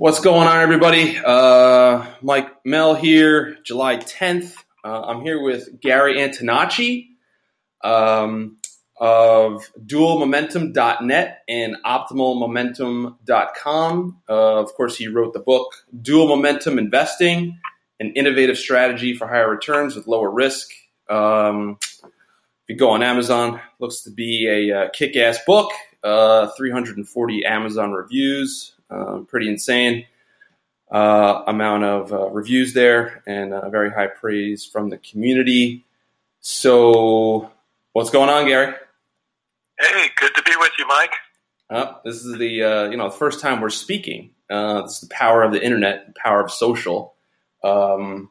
What's going on, everybody? Uh, Mike Mel here, July 10th. Uh, I'm here with Gary Antonacci um, of dualmomentum.net and optimalmomentum.com. Uh, of course, he wrote the book Dual Momentum Investing An Innovative Strategy for Higher Returns with Lower Risk. Um, if you go on Amazon, looks to be a uh, kick ass book, uh, 340 Amazon reviews. Um, pretty insane uh, amount of uh, reviews there and uh, very high praise from the community. So, what's going on, Gary? Hey, good to be with you, Mike. Uh, this is the uh, you know the first time we're speaking. Uh, this is the power of the internet, the power of social. Um,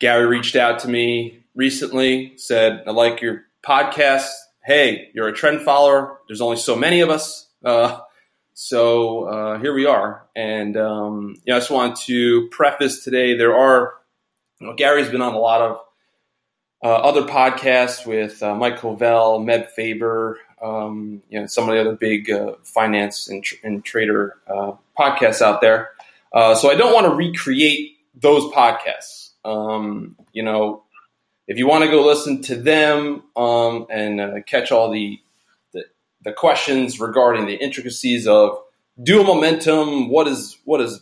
Gary reached out to me recently, said, "I like your podcast. Hey, you're a trend follower. There's only so many of us." Uh, so uh, here we are, and um, yeah, I just want to preface today. There are, you know, Gary's been on a lot of uh, other podcasts with uh, Mike Covel, Meb Faber, um, you know, some of the other big uh, finance and, tr- and trader uh, podcasts out there. Uh, so I don't want to recreate those podcasts. Um, you know, if you want to go listen to them um, and catch all the the questions regarding the intricacies of dual momentum. What is what is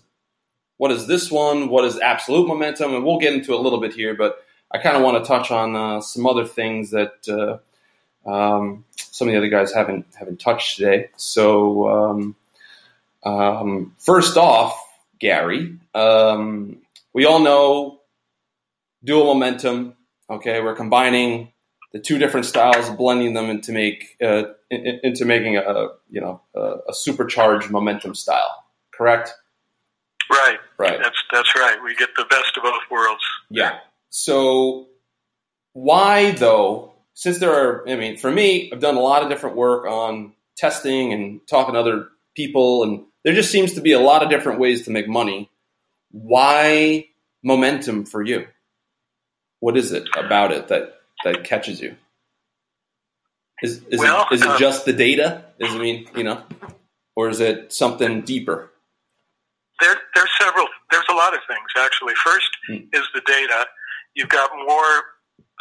what is this one? What is absolute momentum? And we'll get into a little bit here, but I kind of want to touch on uh, some other things that uh, um, some of the other guys haven't haven't touched today. So um, um, first off, Gary, um, we all know dual momentum. Okay, we're combining the two different styles, blending them into make uh, into making a you know a, a, supercharged momentum style. Correct. Right. Right. That's that's right. We get the best of both worlds. Yeah. So why though? Since there are, I mean, for me, I've done a lot of different work on testing and talking to other people, and there just seems to be a lot of different ways to make money. Why momentum for you? What is it about it that that catches you? Is is, well, it, is it uh, just the data? Is I mean, you know, or is it something deeper? There, there's several. There's a lot of things actually. First hmm. is the data. You've got more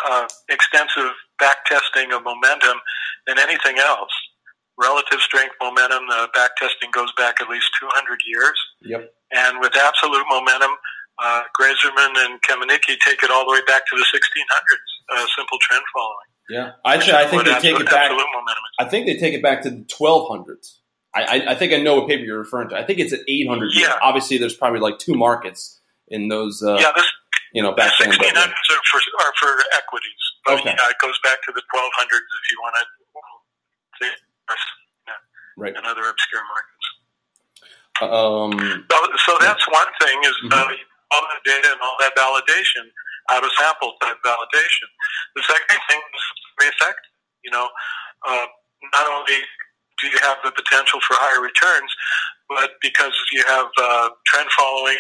uh, extensive back testing of momentum than anything else. Relative strength momentum, the back testing goes back at least 200 years. Yep. And with absolute momentum, uh, Greyserman and Kaminski take it all the way back to the 1600s, uh, simple trend following. Yeah, actually, I think they take it back. I think they take it back to the 1200s. I, I, I, think I know what paper you're referring to. I think it's at 800. Yeah. Obviously, there's probably like two markets in those. Uh, yeah, this, you know, back the 1600s are for, are for equities. But, okay. Yeah, it goes back to the 1200s if you want to. Yeah, right. And other obscure markets. Um, so, so that's one thing is mm-hmm. uh, all that data and all that validation, out of sample type validation. The second thing is the effect. You know, uh, not only do you have the potential for higher returns, but because you have uh, trend following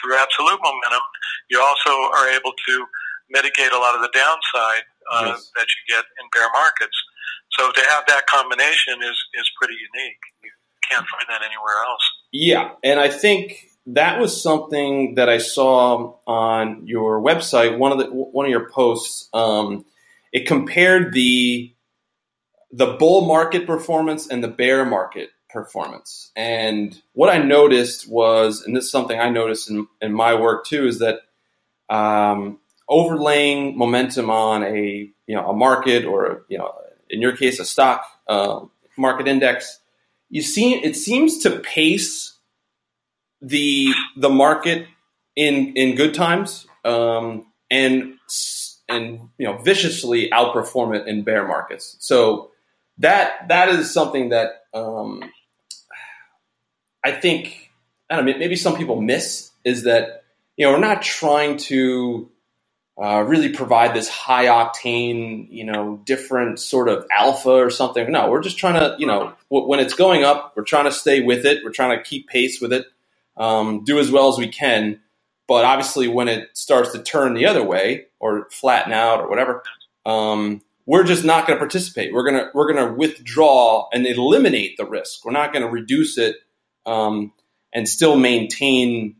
through absolute momentum, you also are able to mitigate a lot of the downside uh, yes. that you get in bear markets. So to have that combination is is pretty unique. You can't find that anywhere else. Yeah, and I think that was something that I saw on your website. One of the one of your posts, um, it compared the the bull market performance and the bear market performance. And what I noticed was, and this is something I noticed in, in my work too, is that um, overlaying momentum on a you know a market or you know in your case a stock uh, market index, you see it seems to pace the the market in in good times um, and and you know viciously outperform it in bear markets. So that that is something that um, I think I don't know maybe some people miss is that you know we're not trying to uh, really provide this high octane, you know, different sort of alpha or something. No, we're just trying to, you know, w- when it's going up, we're trying to stay with it. We're trying to keep pace with it um, do as well as we can. But obviously, when it starts to turn the other way or flatten out or whatever, um, we're just not going to participate. We're gonna we're gonna withdraw and eliminate the risk. We're not going to reduce it. Um, and still maintain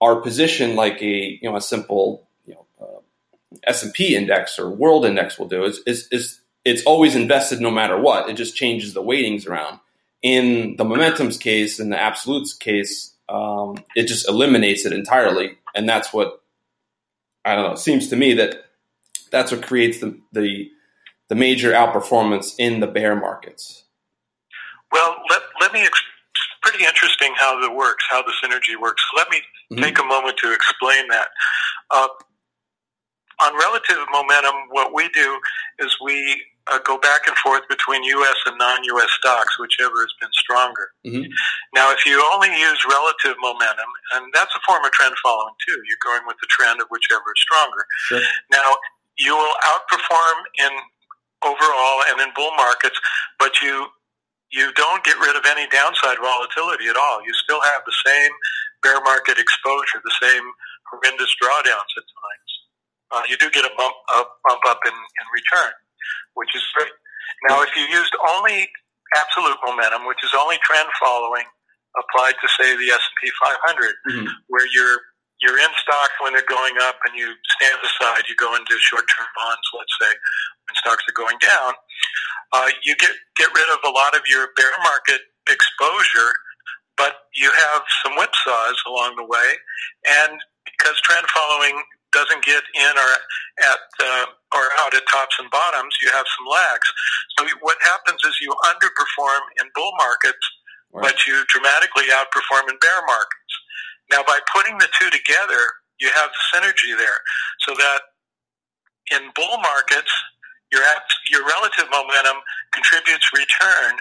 our position like a you know a simple you know uh, S and P index or world index will do is, is is it's always invested no matter what. It just changes the weightings around. In the momentum's case, in the absolutes case, um, it just eliminates it entirely, and that's what I don't know. It seems to me that that's what creates the the, the major outperformance in the bear markets. Well, let let me. It's pretty interesting how that works, how the synergy works. Let me mm-hmm. take a moment to explain that. Uh, on relative momentum, what we do is we uh, go back and forth between U.S. and non-U.S. stocks, whichever has been stronger. Mm-hmm. Now, if you only use relative momentum, and that's a form of trend following too, you're going with the trend of whichever is stronger. Sure. Now, you will outperform in overall and in bull markets, but you you don't get rid of any downside volatility at all. You still have the same bear market exposure, the same horrendous drawdowns at times. Uh, you do get a bump, a bump up in, in return which is great. Now, if you used only absolute momentum, which is only trend following, applied to say the S and P 500, mm-hmm. where you're you're in stock when they're going up, and you stand aside. You go into short-term bonds, let's say, when stocks are going down. Uh, you get get rid of a lot of your bear market exposure, but you have some whipsaws along the way, and because trend following doesn't get in or at uh, or out at tops and bottoms, you have some lags. So what happens is you underperform in bull markets, right. but you dramatically outperform in bear markets. Now, by putting the two together, you have the synergy there, so that in bull markets, your your relative momentum contributes return,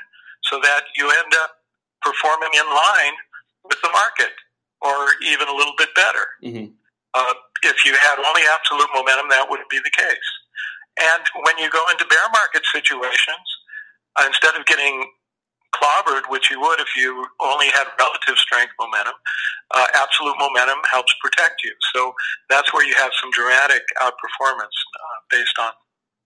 so that you end up performing in line with the market, or even a little bit better. Mm-hmm. Uh, if you had only absolute momentum, that would be the case. And when you go into bear market situations, uh, instead of getting clobbered, which you would if you only had relative strength momentum, uh, absolute momentum helps protect you. So that's where you have some dramatic outperformance uh, based on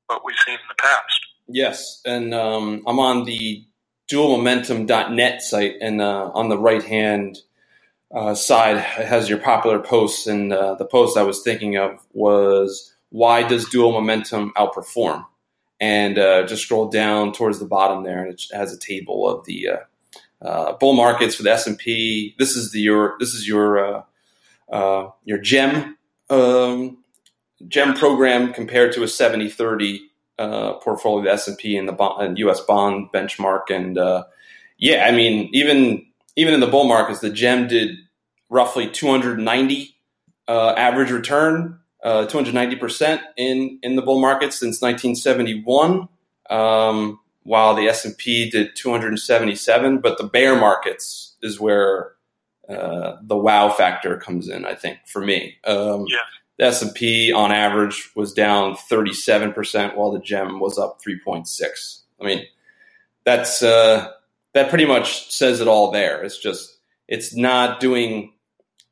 what we've seen in the past. Yes, and um, I'm on the dualmomentum.net site, and uh, on the right hand uh, side has your popular posts, and uh, the post I was thinking of was why does dual momentum outperform? And uh, just scroll down towards the bottom there, and it has a table of the uh, uh, bull markets for the S and P. This is the your this is your uh, your gem um, gem program compared to a 70-30 portfolio of the S and P and the bond, U.S. bond benchmark, and yeah, I mean even even in the bull markets, the gem did roughly 290 uh, average return, uh, 290% in, in the bull market since 1971, um, while the S&P did 277. But the bear markets is where uh, the wow factor comes in, I think, for me. Um, yeah. The S&P on average was down 37%, while the gem was up 3.6. I mean, that's uh, that pretty much says it all there. It's just it's not doing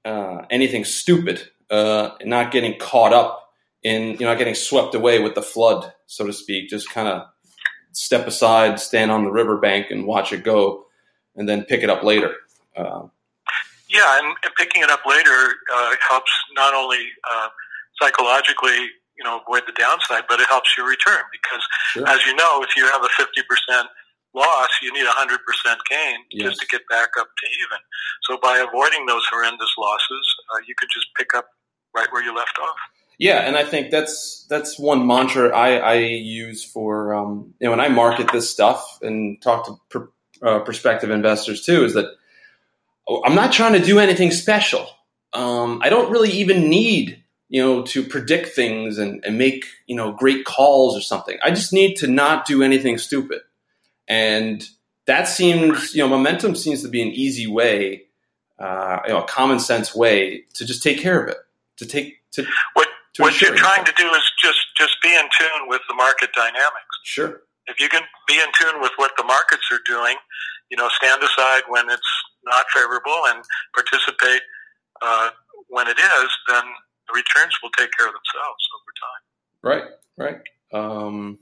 uh, anything stupid, uh, not getting caught up in, you know, not getting swept away with the flood, so to speak. Just kind of step aside, stand on the riverbank, and watch it go, and then pick it up later. Uh, yeah, and, and, picking it up later uh, helps not only uh, psychologically, you know, avoid the downside, but it helps you return because, sure. as you know, if you have a fifty percent loss, you need a 100% gain yes. just to get back up to even. So by avoiding those horrendous losses, uh, you could just pick up right where you left off. Yeah, and I think that's that's one mantra I, I use for um, you know when I market this stuff and talk to per, uh, prospective investors too is that I'm not trying to do anything special. Um, I don't really even need you know to predict things and, and make you know great calls or something. I just need to not do anything stupid. And that seems, you know, momentum seems to be an easy way, uh, you know, a common sense way to just take care of it. To take to what to what you're trying to do is just just be in tune with the market dynamics. Sure. If you can be in tune with what the markets are doing, you know, stand aside when it's not favorable and participate uh, when it is, then the returns will take care of themselves over time. Right. Right. Um,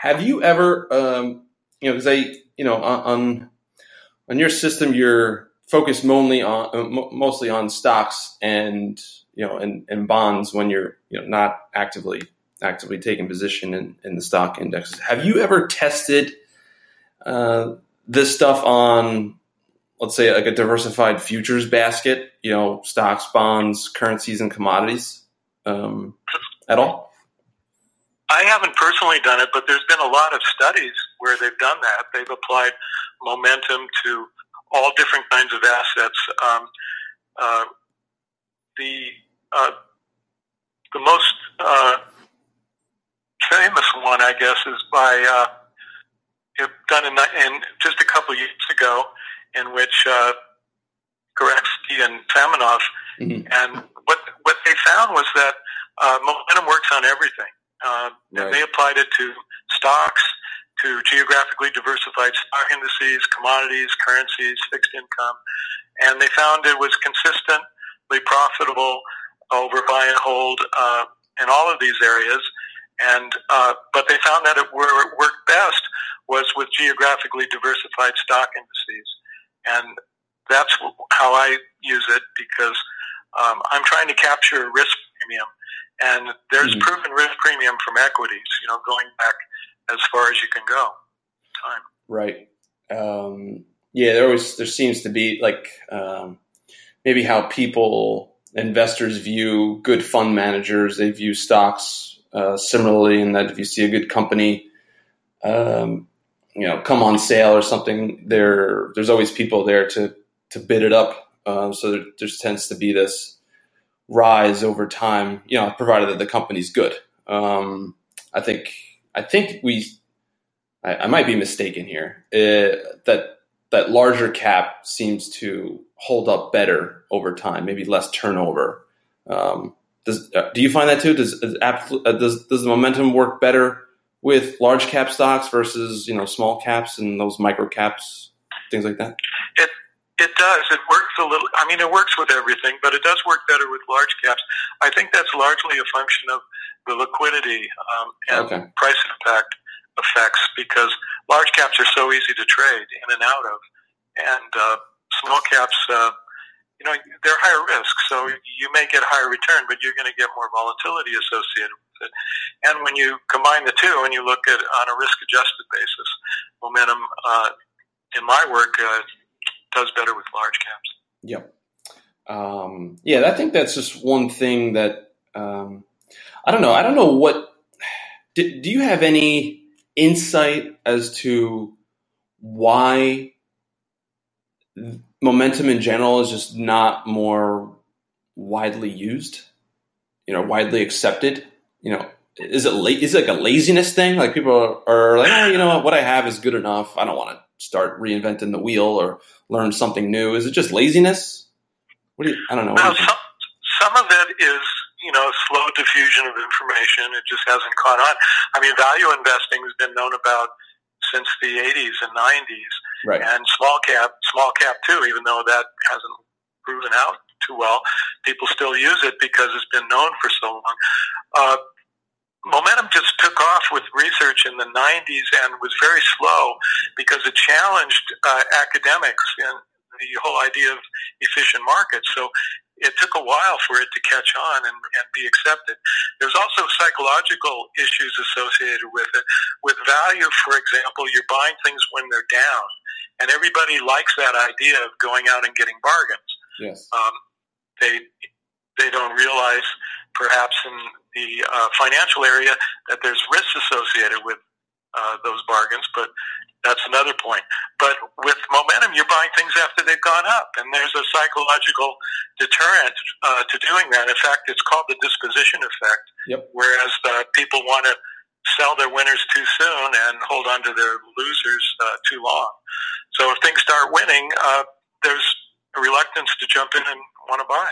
have you ever um, you know, because I, you know, on on your system, you're focused mainly on uh, mostly on stocks and you know and, and bonds when you're you know not actively actively taking position in, in the stock indexes. Have you ever tested uh, this stuff on let's say like a diversified futures basket, you know, stocks, bonds, currencies, and commodities um, at all? I haven't personally done it, but there's been a lot of studies where they've done that. They've applied momentum to all different kinds of assets. Um, uh, the uh, the most uh, famous one, I guess, is by uh, done in, in just a couple years ago in which uh, Goretzky and Samonov, mm-hmm. and what what they found was that uh, momentum works on everything. Uh, right. And they applied it to stocks, to geographically diversified stock indices, commodities, currencies, fixed income, and they found it was consistently profitable over buy and hold uh, in all of these areas. And uh, but they found that it worked best was with geographically diversified stock indices and that's how I use it because um, I'm trying to capture risk premium, and there's mm-hmm. proven risk premium from equities. You know, going back as far as you can go. Time. Right. Um, yeah. There always there seems to be like um, maybe how people investors view good fund managers. They view stocks uh, similarly, in that if you see a good company. Um, you know come on sale or something, there there's always people there to to bid it up. Um, so there, there, tends to be this rise over time. You know, provided that the company's good. Um, I think I think we I, I might be mistaken here uh, that that larger cap seems to hold up better over time, maybe less turnover. Um, does, uh, do you find that too? Does, uh, does does the momentum work better with large cap stocks versus you know small caps and those micro caps, things like that? It it does. It works a little. I mean, it works with everything, but it does work better with large caps. I think that's largely a function of the liquidity um, and okay. price impact effects because large caps are so easy to trade in and out of, and uh, small caps. Uh, you know, they're higher risk, so you may get a higher return, but you're going to get more volatility associated with it. And when you combine the two and you look at on a risk adjusted basis, momentum, uh, in my work, uh, does better with large caps. Yep. Um, yeah, I think that's just one thing that um, I don't know. I don't know what. Do, do you have any insight as to why momentum in general is just not more widely used, you know, widely accepted. You know, is it la- is it like a laziness thing? Like people are, like, oh, you know what, what I have is good enough. I don't want to start reinventing the wheel or learn something new. Is it just laziness? What do you? I don't know. Well, some, some of it is you know slow diffusion of information. It just hasn't caught on. I mean, value investing has been known about since the 80s and 90s. Right. And small cap, small cap too, even though that hasn't proven out too well, people still use it because it's been known for so long. Uh, momentum just took off with research in the 90s and was very slow because it challenged uh, academics and the whole idea of efficient markets. So it took a while for it to catch on and, and be accepted. There's also psychological issues associated with it. With value, for example, you're buying things when they're down, and everybody likes that idea of going out and getting bargains. Yes. Um, they they don't realize, perhaps in the uh, financial area, that there's risks associated with uh, those bargains, but that's another point. But with momentum, you're buying things after they've gone up, and there's a psychological deterrent uh, to doing that. In fact, it's called the disposition effect. Yep. Whereas uh, people want to sell their winners too soon and hold on to their losers uh, too long. So if things start winning, uh, there's a reluctance to jump in and want to buy.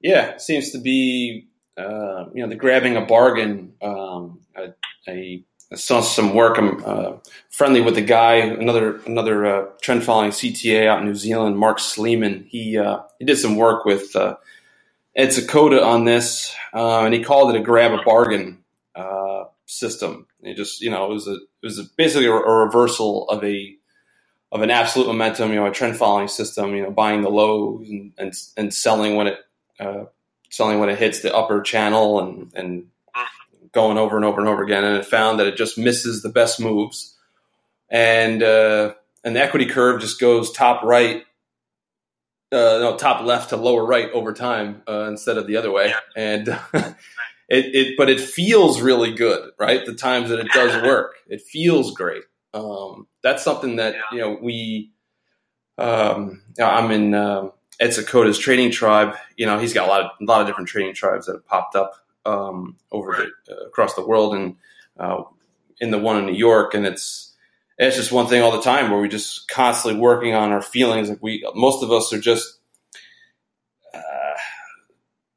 Yeah, it seems to be uh, you know the grabbing a bargain. Um, a, a I saw some work. I'm uh, friendly with a guy, another another uh, trend following CTA out in New Zealand, Mark Sleeman. He uh, he did some work with uh, Ed Seykota on this, uh, and he called it a grab a bargain uh, system. It just you know it was a it was a, basically a, a, reversal of a of an absolute momentum, you know, a trend following system, you know, buying the lows and and, and selling when it selling when it hits the upper channel and and going over and over and over again, and it found that it just misses the best moves, and uh, and the equity curve just goes top right, uh, no top left to lower right over time uh, instead of the other way, and it, it but it feels really good, right? The times that it does work, it feels great. Um, that's something that you know we. Um, I'm in um, Ed Seykota trading tribe. You know, he's got a lot of a lot of different trading tribes that have popped up um, over right. the, uh, across the world, and uh, in the one in New York, and it's it's just one thing all the time where we just constantly working on our feelings. Like we, most of us are just uh,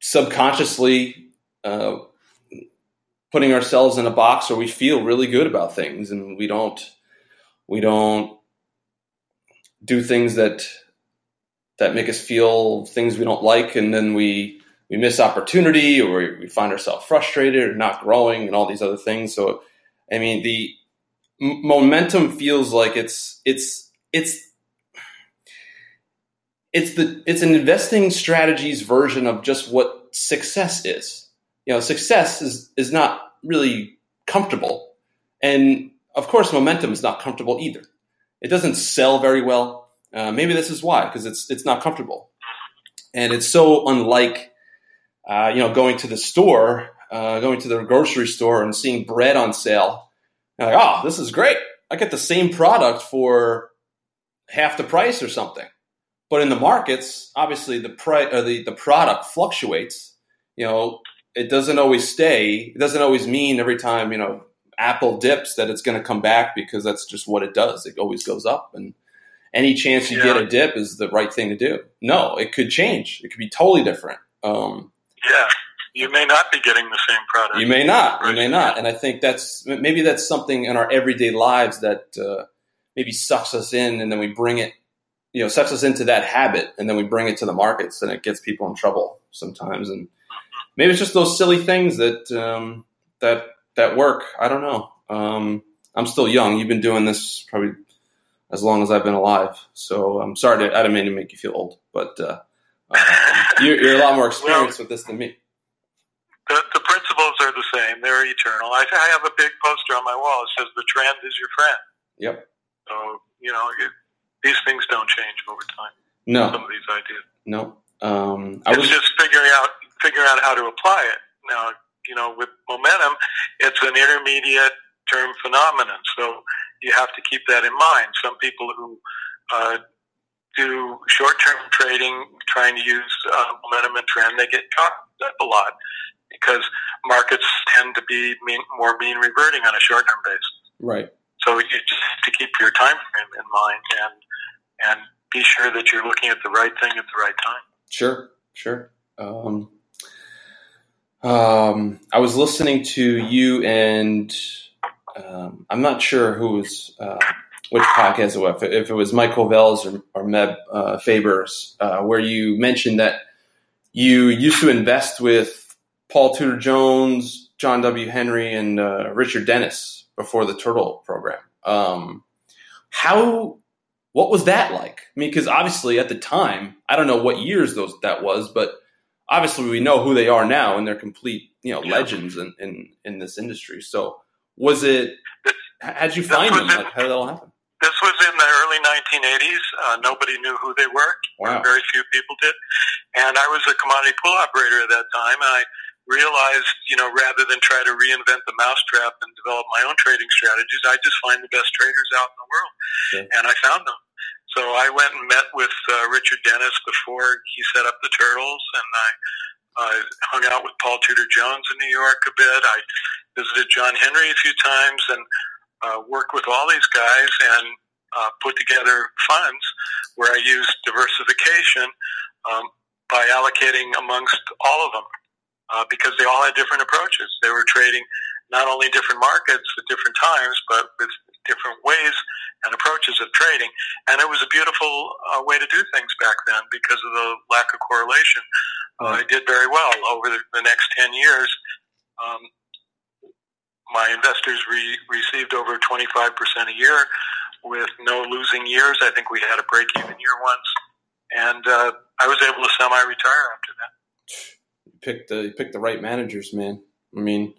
subconsciously uh, putting ourselves in a box where we feel really good about things, and we don't we don't do things that that make us feel things we don't like, and then we we miss opportunity, or we find ourselves frustrated, or not growing, and all these other things. So, I mean, the m- momentum feels like it's it's it's it's the it's an investing strategies version of just what success is. You know, success is is not really comfortable, and of course, momentum is not comfortable either. It doesn't sell very well. Uh, maybe this is why, because it's it's not comfortable, and it's so unlike, uh, you know, going to the store, uh, going to the grocery store and seeing bread on sale. like, oh, this is great! I get the same product for half the price or something. But in the markets, obviously the price or the, the product fluctuates. You know, it doesn't always stay. It doesn't always mean every time you know Apple dips that it's going to come back because that's just what it does. It always goes up, and any chance you yeah. get a dip is the right thing to do. No, it could change. It could be totally different. Um, yeah, you may not be getting the same product. You may not. Right. You may not. And I think that's maybe that's something in our everyday lives that uh, maybe sucks us in, and then we bring it. You know, sucks us into that habit, and then we bring it to the markets, and it gets people in trouble sometimes. And maybe it's just those silly things that um, that that work. I don't know. Um, I'm still young. You've been doing this probably as long as I've been alive. So I'm sorry to, I didn't mean to make you feel old, but uh, uh, you're, you're, a lot more experienced well, with this than me. The, the, principles are the same. They're eternal. I, I, have a big poster on my wall. It says, the trend is your friend. Yep. So, you know, it, these things don't change over time. No. Some of these ideas. No. Um, I it's was just figuring out figuring out how to apply it. Now, you know, with momentum, it's an intermediate term phenomenon. So you have to keep that in mind. Some people who uh, do short-term trading, trying to use uh, momentum and trend, they get caught up a lot because markets tend to be mean, more mean reverting on a short-term basis. Right. So you just have to keep your time frame in mind and and be sure that you're looking at the right thing at the right time. Sure, sure. Um, um, I was listening to you and um, I'm not sure who was uh, which podcast it was, if it was Mike Covel's or, or Meb uh, Faber's, uh, where you mentioned that you used to invest with Paul Tudor Jones, John W. Henry, and uh, Richard Dennis before the Turtle program. Um, how what was that like? I mean, because obviously at the time, I don't know what years those that was, but obviously we know who they are now and they're complete, you know, yeah. legends in, in, in this industry. So was it, how'd you find them? like, how did that all happen? This was in the early 1980s. Uh, nobody knew who they were. Wow. Very few people did. And I was a commodity pool operator at that time. And I realized, you know, rather than try to reinvent the mousetrap and develop my own trading strategies, I just find the best traders out in the world. Okay. And I found them. So I went and met with uh, Richard Dennis before he set up the Turtles, and I uh, hung out with Paul Tudor Jones in New York a bit. I visited John Henry a few times and uh, worked with all these guys and uh, put together funds where I used diversification um, by allocating amongst all of them uh, because they all had different approaches. They were trading not only different markets at different times, but with different ways and approaches of trading. And it was a beautiful uh, way to do things back then because of the lack of correlation. Uh, I did very well over the, the next 10 years. Um, my investors re- received over 25% a year with no losing years. I think we had a break even year once, and uh, I was able to semi retire after that. You picked the you picked the right managers, man. I mean,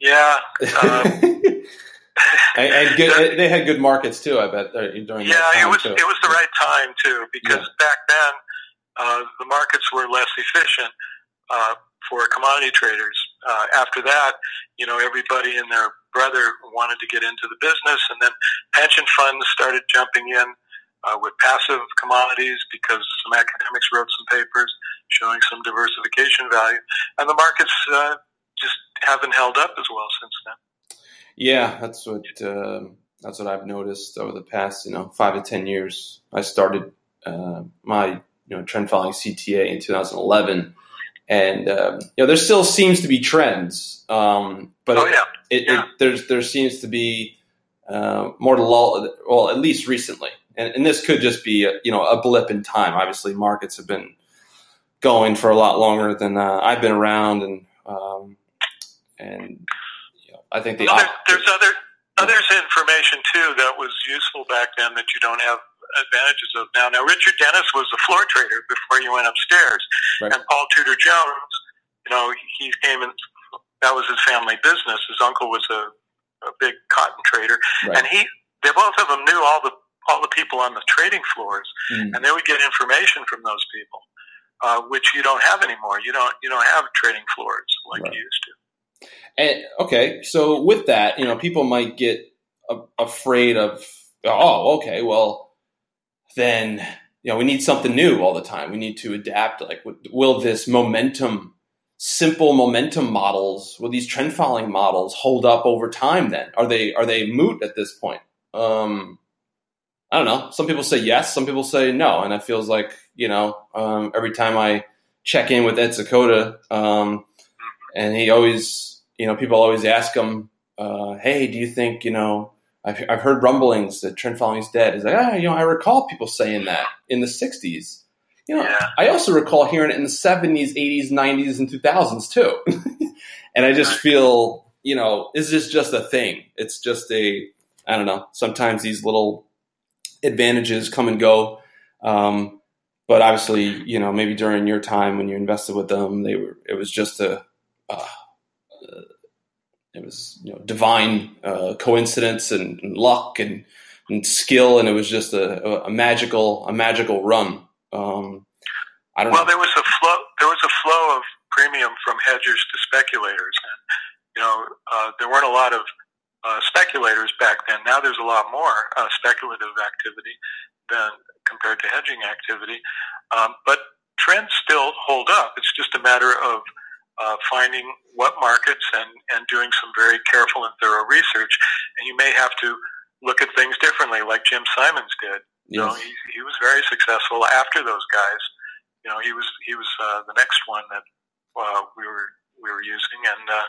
yeah. Um, and, good, they had good markets too. I bet uh, during yeah, it was too. it was the right time too because Yeah. back then uh, the markets were less efficient uh, for commodity traders. Uh, after that, you know, everybody and their brother wanted to get into the business, and then pension funds started jumping in uh, with passive commodities because some academics wrote some papers showing some diversification value, and the markets uh, just haven't held up as well since then. Yeah, that's what um that's what I've noticed over the past you know five to ten years. I started uh, my you know trend following CTA in 2011, and um, you know there still seems to be trends, um, but Oh yeah. it, Yeah. it, there's there seems to be uh, more lull. Well, at least recently, and, and this could just be a, you know a blip in time. Obviously, markets have been going for a lot longer than uh, I've been around, and um, and you know, I think the Well, op- there's other others information too that was useful back then that you don't have advantages of now. Now Richard Dennis was a floor trader before you went upstairs, Right. and Paul Tudor Jones, you know, he came in. That was his family business. His uncle was a, a big cotton trader, Right. and he they both of them knew all the all the people on the trading floors, Mm. and they would get information from those people, uh, which you don't have anymore. You don't you don't have trading floors like Right. you used to. And okay, so with that, you know, people might get a, afraid of, oh, okay, well, then you know, we need something new all the time. We need to adapt. Like, will this momentum, simple momentum models, will these trend following models hold up over time? Then are they are they moot at this point? Um, I don't know. Some people say yes, some people say no, and it feels like you know, um, every time I check in with Ed Seykota, um, and he always you know, people always ask him, uh, "Hey, do you think you know?" I've, I've heard rumblings that trend following is dead. He's like, ah, you know, I recall people saying that in the '60s. You know, Yeah. I also recall hearing it in the '70s, '80s, '90s, and 2000s too. and I just feel, you know, is this just a thing? It's just a, I don't know. Sometimes these little advantages come and go. Um, but obviously, you know, maybe during your time when you invested with them, they were. It was just a. Uh, it was you know divine uh, coincidence and, and luck and, and skill, and it was just a, a magical a magical run. Um, I don't Well, know. there was a flow. There was a flow of premium from hedgers to speculators, and you know uh, there weren't a lot of uh, speculators back then. Now there's a lot more uh, speculative activity than compared to hedging activity. Um, but trends still hold up. It's just a matter of uh, finding what markets and, and doing some very careful and thorough research. And you may have to look at things differently, like Jim Simons did. You know, he, he was very successful after those guys. You know, he was he was uh, the next one that uh, we were we were using, and uh,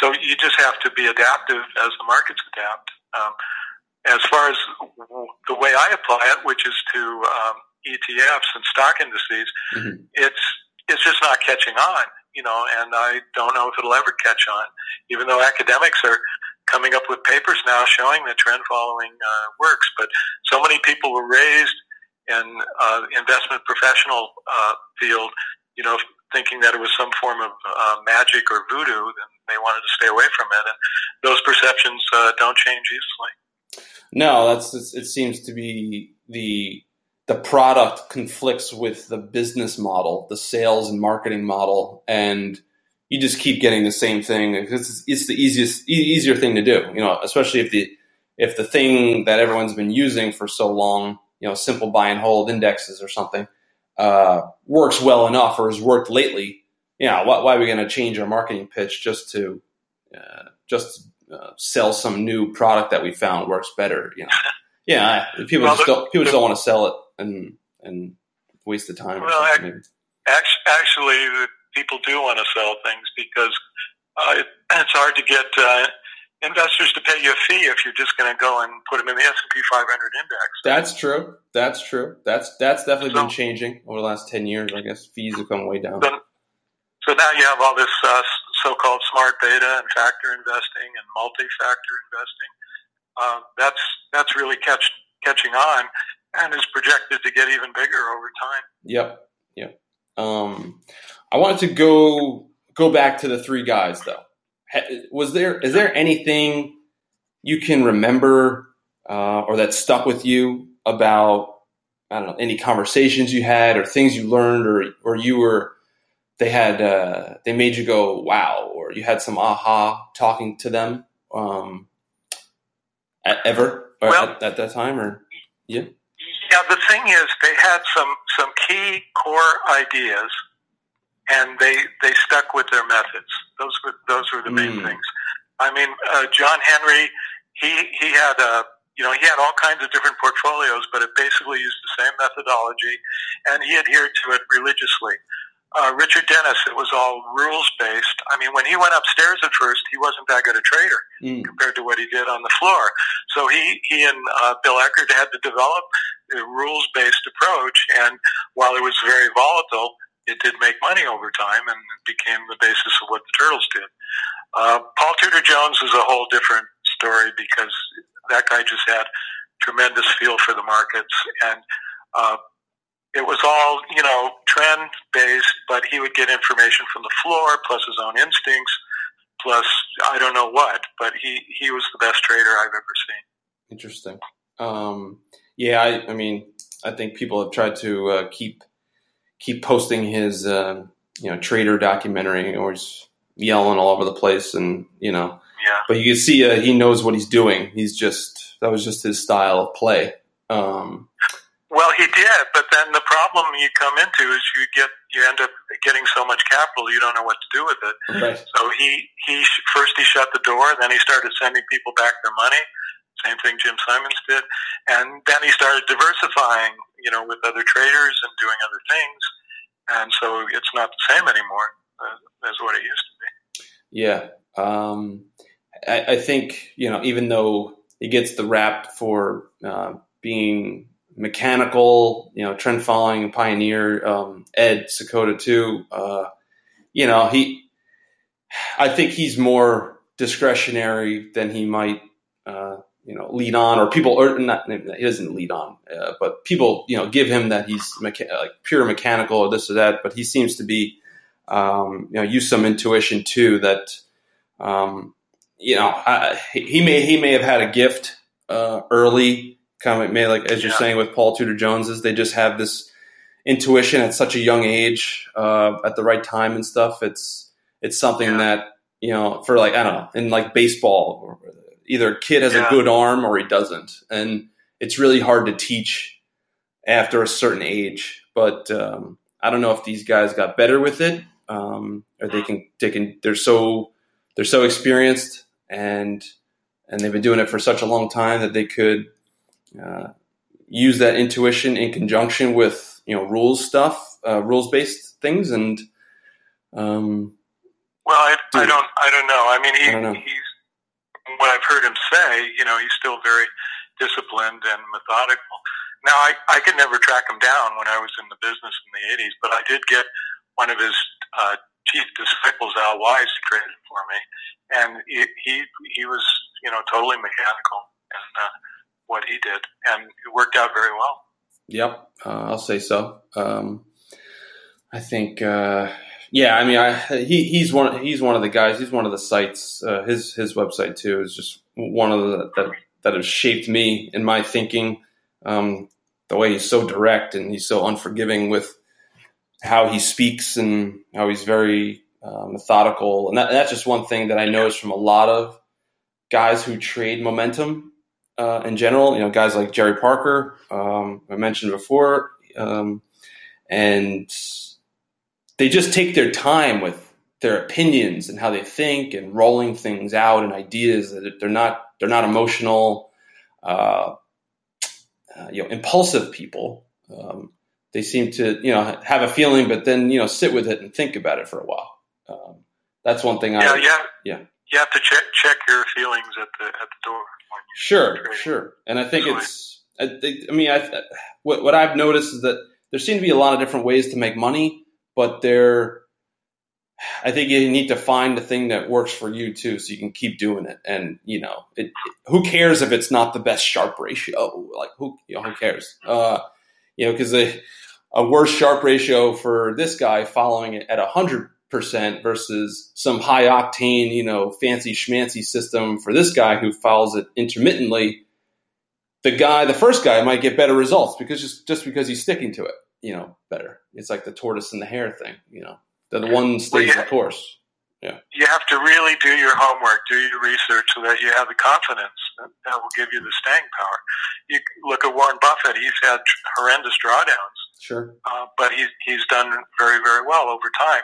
so you just have to be adaptive as the markets adapt. Um, as far as w- the way I apply it, which is to um, ETFs and stock indices, Mhm. it's it's just not catching on. You know, and I don't know if it'll ever catch on, even though academics are coming up with papers now showing that trend following uh, works. But so many people were raised in uh, investment professional uh, field, you know, thinking that it was some form of uh, magic or voodoo, and they wanted to stay away from it. And those perceptions uh, don't change easily. No, that's it. Seems to be the the product conflicts with the business model, the sales and marketing model, and you just keep getting the same thing. It's, it's the easiest, e- easier thing to do. You know, especially if the if the thing that everyone's been using for so long, you know, simple buy and hold indexes or something, uh, works well enough or has worked lately. Yeah, why, why are we going to change our marketing pitch just to uh, just uh, sell some new product that we found works better? You know, yeah, I- people Well, just don't people just don't want to sell it and and waste the time. Well. Actually, people do want to sell things because uh, it, it's hard to get uh, investors to pay you a fee if you're just going to go and put them in the S and P 500 index. That's true. That's true. That's that's definitely been changing over the last ten years. I guess fees have come way down. So, so now you have all this uh, so-called smart beta and factor investing and multi-factor investing. uh, that's that's really catch, catching on and is projected to get even bigger over time. Yep, yep. Um, I wanted to go go back to the three guys though. Was there is there anything you can remember uh, or that stuck with you about I don't know any conversations you had or things you learned or or you were they had uh, they made you go wow or you had some aha talking to them um, ever well, at, at, that time or yeah yeah the thing is they had some some key core ideas and they they stuck with their methods those were those were the main mm. things I mean uh, John Henry he he had a you know, he had all kinds of different portfolios, but it basically used the same methodology, and he adhered to it religiously. Uh, Richard Dennis, it was all rules based. I mean, when he went upstairs at first, he wasn't that good a trader mm. compared to what he did on the floor. So he, he and uh, Bill Eckhardt had to develop rules based approach. And while it was very volatile, it did make money over time and became the basis of what the Turtles did. Uh, Paul Tudor Jones is a whole different story because that guy just had tremendous feel for the markets and uh, it was all you know trend based but he would get information from the floor plus his own instincts plus i don't know what but he he was the best trader i've ever seen interesting um, yeah I, I mean i think people have tried to uh, keep keep posting his uh, you know trader documentary or he's yelling all over the place and you know yeah. But you can see uh, he knows what he's doing. He's just that was just his style of play. Um, well, he did, but then the problem you come into is you get you end up getting so much capital you don't know what to do with it. Right. So he he first he shut the door, then he started sending people back their money. Same thing Jim Simons did, and then he started diversifying, you know, with other traders and doing other things, and so it's not the same anymore uh, as what it used to be. Yeah. Um, I, I, think you know, even though he gets the rap for uh, being mechanical, you know, trend following pioneer, um, Ed Seykota too. Uh, you know, he, I think he's more discretionary than he might, uh, you know, lead on or people, or not, he doesn't lead on, uh, but people, you know, give him that he's mecha- like pure mechanical or this or that, but he seems to be, um, you know, use some intuition too that, um, you know, I, he may he may have had a gift uh, early, kind of may like as you're saying with Paul Tudor Joneses, they just have this intuition at such a young age, uh, at the right time and stuff. It's it's something yeah. that you know for like I don't know in like baseball, either a kid has yeah. a good arm or he doesn't, and it's really hard to teach after a certain age. But um, I don't know if these guys got better with it, um, or they can they can they're so they're so experienced and and they've been doing it for such a long time that they could uh, use that intuition in conjunction with you know rules stuff, uh, rules based things, and um, well, I, I, don't I don't know. I mean, he, I he's what I've heard him say. You know, he's still very disciplined and methodical. Now, I I could never track him down when I was in the business in the '80s, but I did get one of his uh, chief disciples, Al Wise, created for me, and he he, he was you know totally mechanical in uh, what he did, and it worked out very well. Yep, uh, I'll say so. Um, I think, uh, yeah, I mean, I, he he's one he's one of the guys. He's one of the sites. Uh, his his website too is just one of the that that has shaped me in my thinking. Um, the way he's so direct and he's so unforgiving with how he speaks and how he's very uh, methodical. And, that, that's just one thing that I noticed from a lot of guys who trade momentum uh, in general. You know, guys like Jerry Parker, um, I mentioned before, um, and they just take their time with their opinions and how they think and rolling things out and ideas. That they're not they're not emotional, uh, uh you know, impulsive people. Um, they seem to you know have a feeling, but then you know sit with it and think about it for a while. Um, that's one thing. Yeah, I, yeah, yeah. You have to check check your feelings at the at the door. Sure, sure. And I think it's. I, think, I mean, I, what what I've noticed is that there seem to be a lot of different ways to make money, but they're I think you need to find the thing that works for you too, so you can keep doing it. And you know, it, it, who cares if it's not the best Sharpe ratio? Like who, you know, who cares? Uh, you know, because a, a worse Sharpe ratio for this guy following it at a hundred percent versus some high octane, you know, fancy schmancy system for this guy who follows it intermittently. The guy, the first guy, might get better results because just just because he's sticking to it, you know, better. It's like the tortoise and the hare thing, you know that one stays well, the course. Yeah. You have to really do your homework, do your research so that you have the confidence that, that will give you the staying power. You look at Warren Buffett, he's had horrendous drawdowns. Sure. Uh, but he's, he's done very, very well over time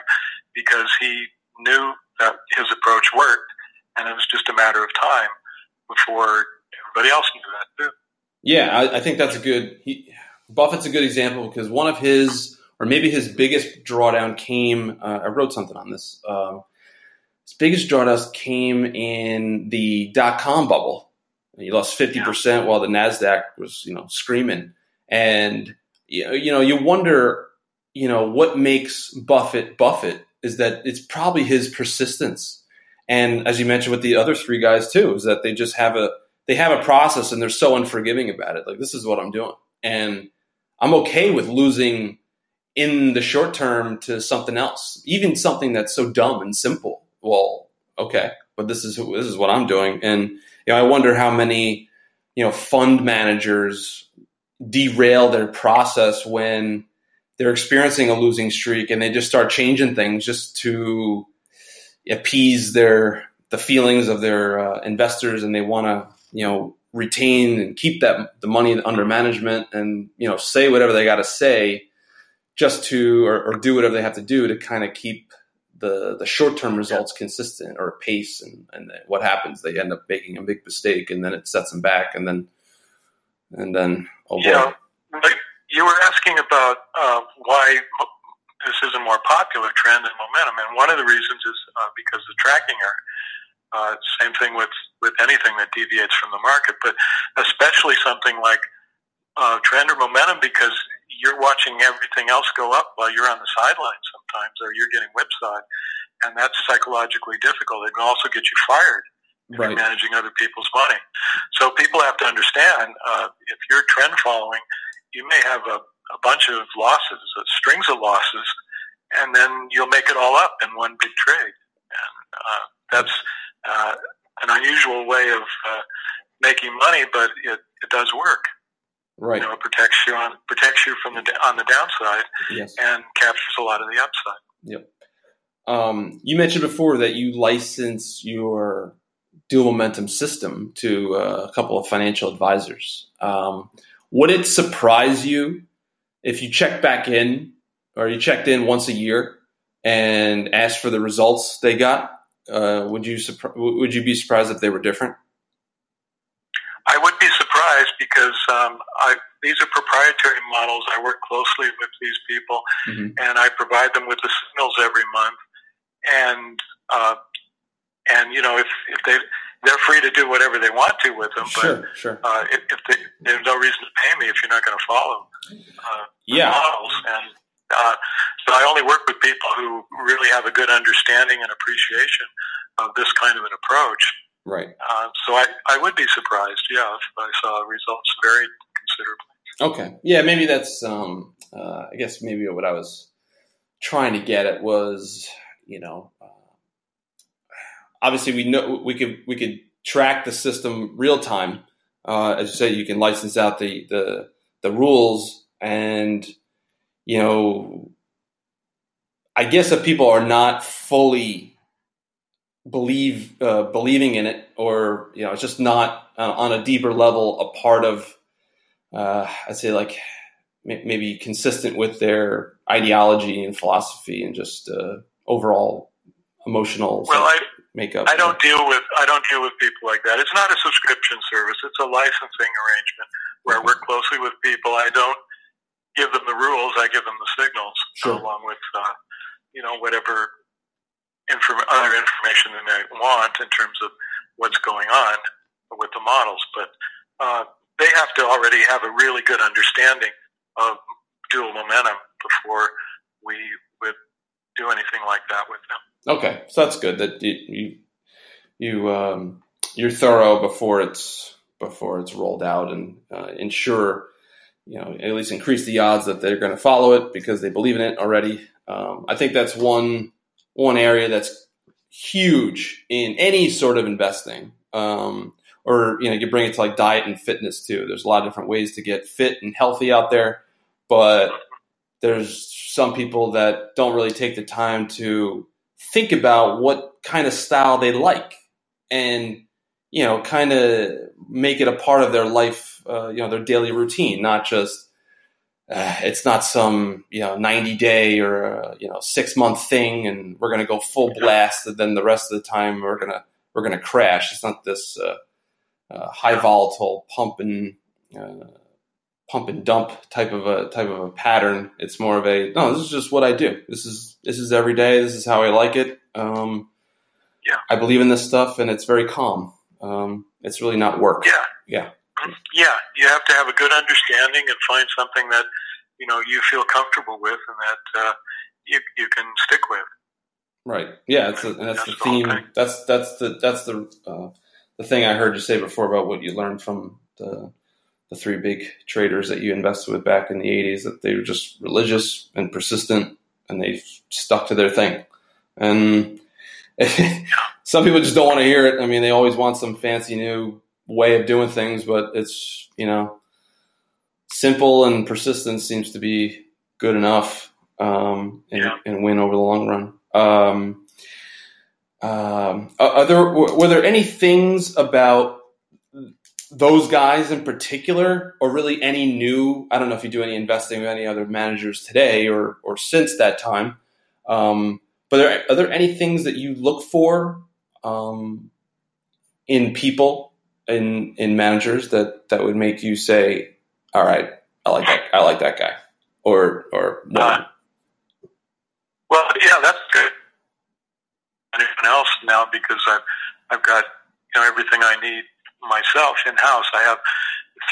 because he knew that his approach worked and it was just a matter of time before everybody else knew that too. Yeah, I, I think that's a good, he, Buffett's a good example because one of his or maybe his biggest drawdown came. Uh, I wrote something on this. Um, his biggest drawdown came in the dot com bubble. He lost fifty percent while the Nasdaq was, you know, screaming. And you know, you wonder, you know, what makes Buffett Buffett is that it's probably his persistence. And as you mentioned with the other three guys too, is that they just have a they have a process and they're so unforgiving about it. Like this is what I'm doing, and I'm okay with losing in the short term to something else, even something that's so dumb and simple. Well, okay, but this is this is what I'm doing, and you know, I wonder how many you know fund managers derail their process when they're experiencing a losing streak and they just start changing things just to appease their the feelings of their uh, investors and they want to you know retain and keep that the money under management and you know say whatever they got to say just to or, or, do whatever they have to do to kind of keep the the short term results consistent or pace and and what happens they end up making a big mistake and then it sets them back and then and then oh boy. yeah you were asking about uh, why this is a more popular trend in momentum and one of the reasons is uh, because the tracking error uh, same thing with with anything that deviates from the market but especially something like uh, trend or momentum because you're watching everything else go up while you're on the sidelines sometimes, or you're getting whipsawed, and that's psychologically difficult. It can also get you fired if right. you're managing other people's money. So people have to understand uh, if you're trend following, you may have a, a bunch of losses, uh, strings of losses, and then you'll make it all up in one big trade. And uh, that's uh, an unusual way of uh, making money, but it, it does work. Right. You know, it protects you on protects you from the on the downside, yes. and captures a lot of the upside. Yep. Um, you mentioned before that you license your dual momentum system to uh, a couple of financial advisors. Um, would it surprise you if you checked back in or you checked in once a year and asked for the results they got? Uh, would you would you be surprised if they were different? I would be surprised because um, I, these are proprietary models. I work closely with these people, mm-hmm. and I provide them with the signals every month. And uh, and you know, if if they they're free to do whatever they want to with them, sure, but sure. Uh, if, if they, there's no reason to pay me if you're not going to follow uh, yeah. models. And uh, so I only work with people who really have a good understanding and appreciation of this kind of an approach. Right. Uh, so I, I would be surprised, yeah, if I saw results varied considerably. Okay. Yeah, maybe that's, um, uh, I guess maybe what I was trying to get at was, you know, uh, obviously we know we could, we could track the system real time. Uh, as you say, you can license out the, the, the rules and, you know, I guess if people are not fully believe uh, believing in it, or you know, it's just not uh, on a deeper level a part of. Uh, I'd say like maybe consistent with their ideology and philosophy and just uh, overall emotional well, I, makeup. I don't deal with I don't deal with people like that. It's not a subscription service. It's a licensing arrangement where I work closely with people. I don't give them the rules. I give them the signals sure. along with uh, you know whatever inform- other information they want in terms of what's going on with the models. But uh, they have to already have a really good understanding of dual momentum before we would do anything like that with them. Okay, so that's good that you you, you um, you're thorough before it's before it's rolled out and uh, ensure you know at least increase the odds that they're going to follow it because they believe in it already. Um, I think that's one one area that's huge in any sort of investing. Um, or you know, you bring it to like diet and fitness too. There's a lot of different ways to get fit and healthy out there, but there's some people that don't really take the time to think about what kind of style they like and you know kind of make it a part of their life uh, you know their daily routine not just uh, it's not some you know 90 day or uh, you know six month thing and we're going to go full blast and then the rest of the time we're going to we're going to crash it's not this uh, uh, high volatile pump and uh, pump and dump type of a type of a pattern. It's more of a no. This is just what I do. This is this is every day. This is how I like it. Um, yeah, I believe in this stuff, and it's very calm. Um, it's really not work. Yeah, yeah, yeah. You have to have a good understanding and find something that you know you feel comfortable with, and that uh, you you can stick with. Right. Yeah. That's, a, that's, that's the theme. That's that's the that's the uh, the thing I heard you say before about what you learned from the the three big traders that you invested with back in the 80s that they were just religious and persistent and they stuck to their thing. And some people just don't want to hear it. I mean, they always want some fancy new way of doing things, but it's, you know, simple and persistence seems to be good enough um, and, yeah. and, win over the long run. Um, um, are there were there any things about those guys in particular, or really any new? I don't know if you do any investing with any other managers today or or since that time. Um, but are, are there any things that you look for um, in people in in managers that that would make you say, "All right, I like that. I like that guy," or or uh, well, yeah, that's good anyone else now because I've I've got you know everything I need myself in house. I have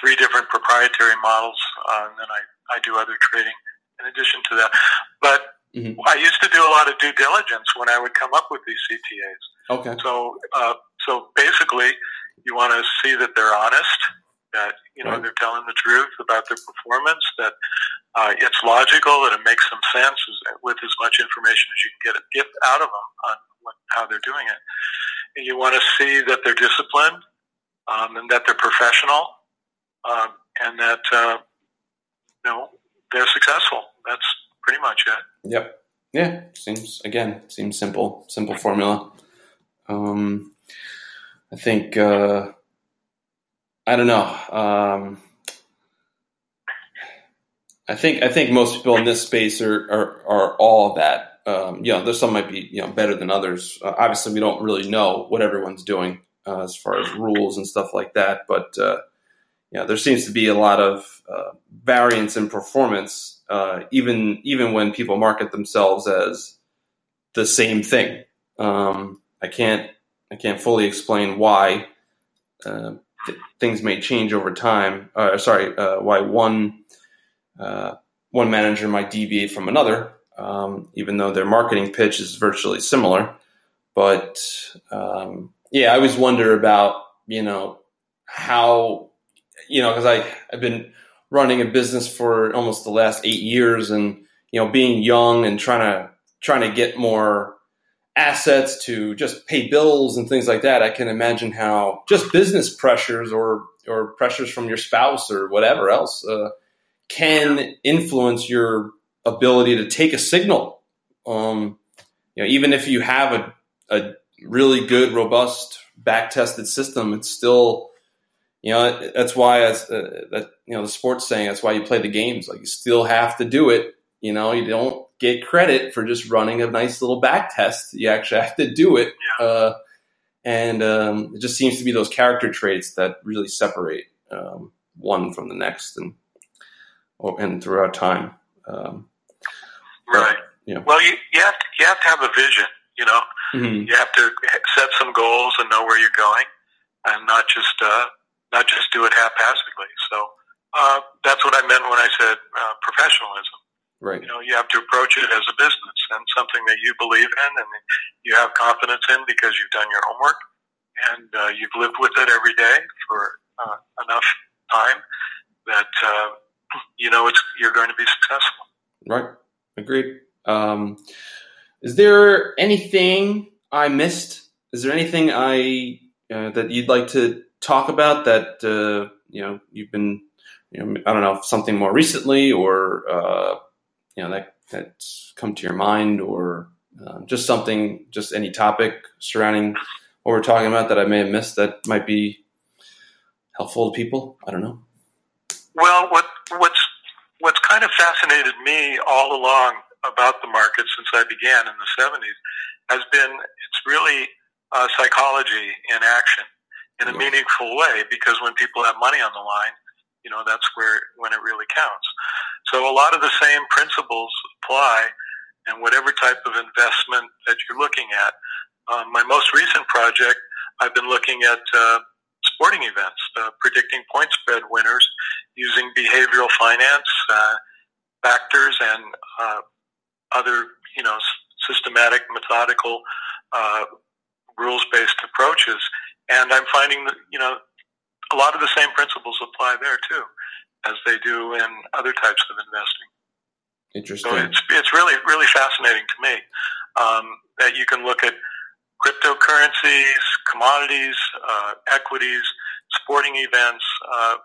three different proprietary models, uh, and then I I do other trading in addition to that. But mm-hmm. I used to do a lot of due diligence when I would come up with these CTAs. Okay. So uh, so basically, you want to see that they're honest, that you know right. they're telling the truth about their performance, that uh, it's logical, that it makes some sense with as much information as you can get, get out of them on what, how they're doing it. And you want to see that they're disciplined um, and that they're professional um, and that uh, you know they're successful. That's pretty much it. Yep. Yeah. Seems again seems simple. Simple formula. Um, I think uh, I don't know. Um, I think I think most people in this space are are, are all that um, you know, there's some might be you know better than others. Uh, obviously, we don't really know what everyone's doing uh, as far as rules and stuff like that. But uh, you know, there seems to be a lot of uh, variance in performance, uh, even even when people market themselves as the same thing. Um, I can't I can't fully explain why uh, th- things may change over time. sorry, why one one manager might deviate from another um, even though their marketing pitch is virtually similar. But um, yeah, I always wonder about you know how you know because I I've been running a business for almost the last eight years, and you know being young and trying to trying to get more assets to just pay bills and things like that. I can imagine how just business pressures or or pressures from your spouse or whatever else uh, can influence your ability to take a signal. Um, you know, even if you have a, a really good, robust, back tested system, it's still, you know, that's why uh, that you know the sports saying that's why you play the games. Like you still have to do it. You know, you don't get credit for just running a nice little back test. You actually have to do it. Uh, and um, it just seems to be those character traits that really separate um, one from the next, and or, and throughout time. Um, Right. Yeah. Well, you, you have to, you have to have a vision. You know, mm-hmm. you have to set some goals and know where you're going, and not just uh, not just do it haphazardly. So uh, that's what I meant when I said uh, professionalism. Right. You know, you have to approach it as a business and something that you believe in and you have confidence in because you've done your homework and uh, you've lived with it every day for uh, enough time that uh, you know it's you're going to be successful. Right. Agreed. Um, is there anything I missed? Is there anything I uh, that you'd like to talk about that uh, you know you've been you know I don't know something more recently or uh, you know that that's come to your mind or uh, just something just any topic surrounding what we're talking about that I may have missed that might be helpful to people. I don't know. Well, what what's what's kind of fascinated me all along about the market since I began in the 70s has been it's really uh, psychology in action in a yeah. meaningful way because when people have money on the line, you know, that's where when it really counts. So a lot of the same principles apply and whatever type of investment that you're looking at. Um, my most recent project, I've been looking at uh, sporting events, uh, predicting point spread winners using behavioral finance uh, factors and uh, other, you know, systematic, methodical, uh, rules-based approaches. And I'm finding that, you know, a lot of the same principles apply there too, as they do in other types of investing. Interesting. So it's, it's really, really fascinating to me um, that you can look at cryptocurrencies, commodities, uh, equities, sporting events, uh,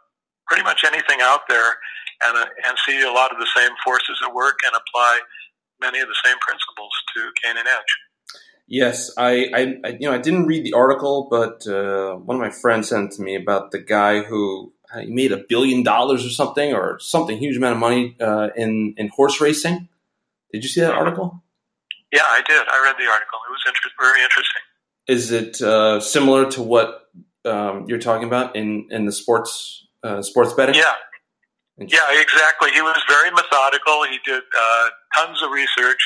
pretty much anything out there, and uh, and see a lot of the same forces at work and apply many of the same principles to gain an edge. Yes, I, I, I, you know I didn't read the article, but uh, one of my friends sent to me about the guy who uh, he made a billion dollars or something, or something huge amount of money uh, in in horse racing. Did you see that article? Yeah, I did. I read the article. It was inter- very interesting. Is it uh, similar to what um, you're talking about in, in the sports uh, sports betting? Yeah, yeah, exactly. He was very methodical. He did uh, tons of research,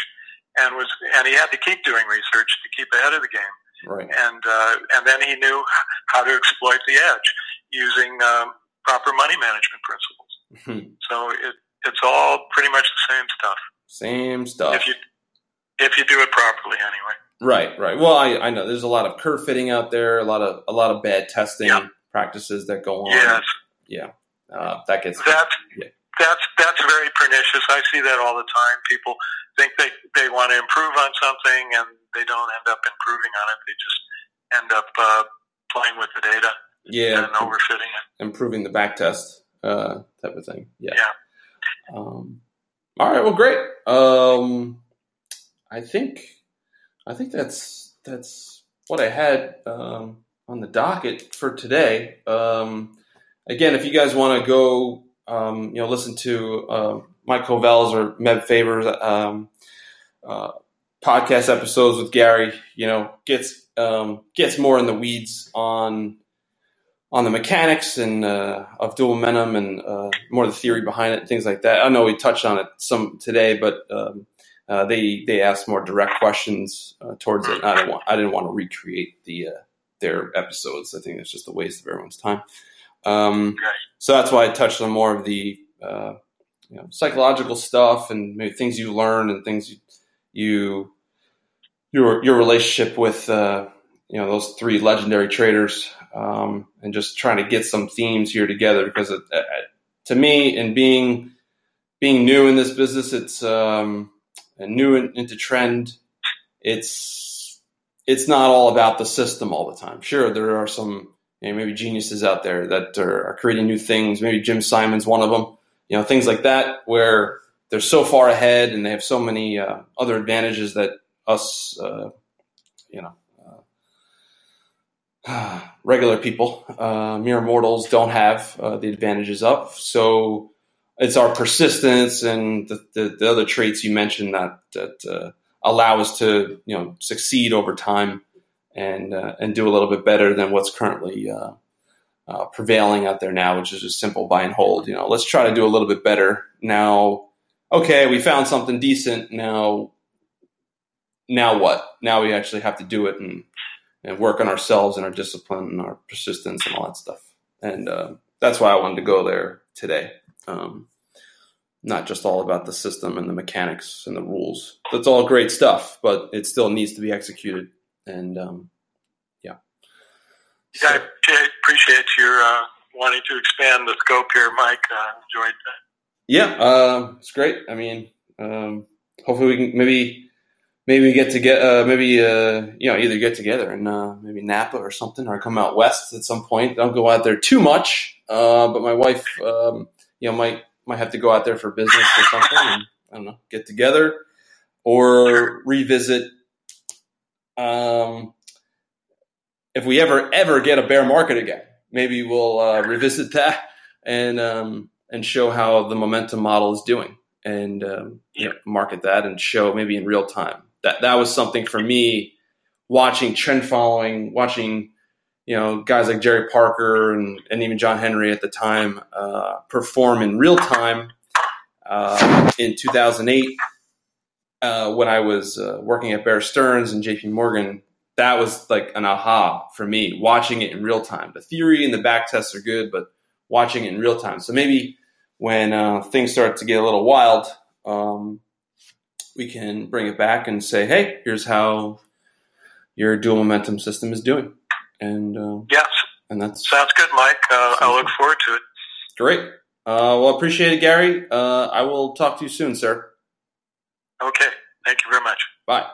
and was and he had to keep doing research to keep ahead of the game. Right. And uh, and then he knew how to exploit the edge using um, proper money management principles. Mm-hmm. So it it's all pretty much the same stuff. Same stuff. If you if you do it properly, anyway. Right, right. Well, I, I know there's a lot of curve fitting out there, a lot of a lot of bad testing yep. practices that go on. Yes. Yeah. Uh, that gets that's yeah. That's that's very pernicious. I see that all the time. People think they they want to improve on something and they don't end up improving on it. They just end up uh, playing with the data. Yeah, and overfitting it, improving the back test uh, type of thing. Yeah. Yeah. Um, all right. Well, great. Um, I think I think that's that's what I had um, on the docket for today. Um, again, if you guys want to go, um, you know, listen to uh, Mike Covel's or Meb Faber's um, uh, podcast episodes with Gary, you know, gets um, gets more in the weeds on on the mechanics and uh, of dual momentum and uh, more the theory behind it, things like that. I know we touched on it some today, but um, uh, they they asked more direct questions uh, towards it. I didn't want I didn't want to recreate the their episodes. I think it's just a waste of everyone's time. Um, so that's why I touched on more of the uh, you know, psychological stuff and maybe things you learn and things you, you your your relationship with uh, you know those three legendary traders um, and just trying to get some themes here together because it, uh, to me and being being new in this business it's um, new in, into trend it's it's not all about the system all the time. Sure there are some you know, maybe geniuses out there that are, are, creating new things. Maybe Jim Simon's one of them. You know, things like that where they're so far ahead and they have so many uh, other advantages that us, uh, you know, uh, regular people, uh, mere mortals, don't have uh, the advantages of. So it's our persistence and the, the, the other traits you mentioned that that uh, allow us to you know succeed over time and uh, and do a little bit better than what's currently uh, uh, prevailing out there now, which is just simple buy and hold. You know, let's try to do a little bit better now. Okay, we found something decent. Now, now what? Now we actually have to do it and and work on ourselves and our discipline and our persistence and all that stuff. And uh, that's why I wanted to go there today. Um, not just all about the system and the mechanics and the rules. That's all great stuff, but it still needs to be executed. And um, yeah. So, yeah, I appreciate your uh, wanting to expand the scope here, Mike. Uh, enjoyed that. Yeah, uh, it's great. I mean, um, hopefully we can maybe maybe get to get uh, maybe uh, you know either get together and uh, maybe Napa or something, or come out west at some point. Don't go out there too much, uh, but my wife, um, you know, might might have to go out there for business or something. And, I don't know, get together or revisit. Um, if we ever ever get a bear market again, maybe we'll uh, revisit that and um, and show how the momentum model is doing and um, you know, market that and show maybe in real time. That that was something for me watching trend following, watching you know guys like Jerry Parker and, and even John Henry at the time uh, perform in real time uh, in 2008 uh, when I was uh, working at Bear Stearns and J.P. Morgan. That was like an aha for me watching it in real time. The theory and the back tests are good, but watching it in real time. So maybe when uh, things start to get a little wild, um, we can bring it back and say, "Hey, here's how your dual momentum system is doing." And uh, yes, and that sounds good, Mike. Uh, I look forward to it. Great. Uh, well, appreciate it, Gary. Uh, I will talk to you soon, sir. Okay. Thank you very much. Bye.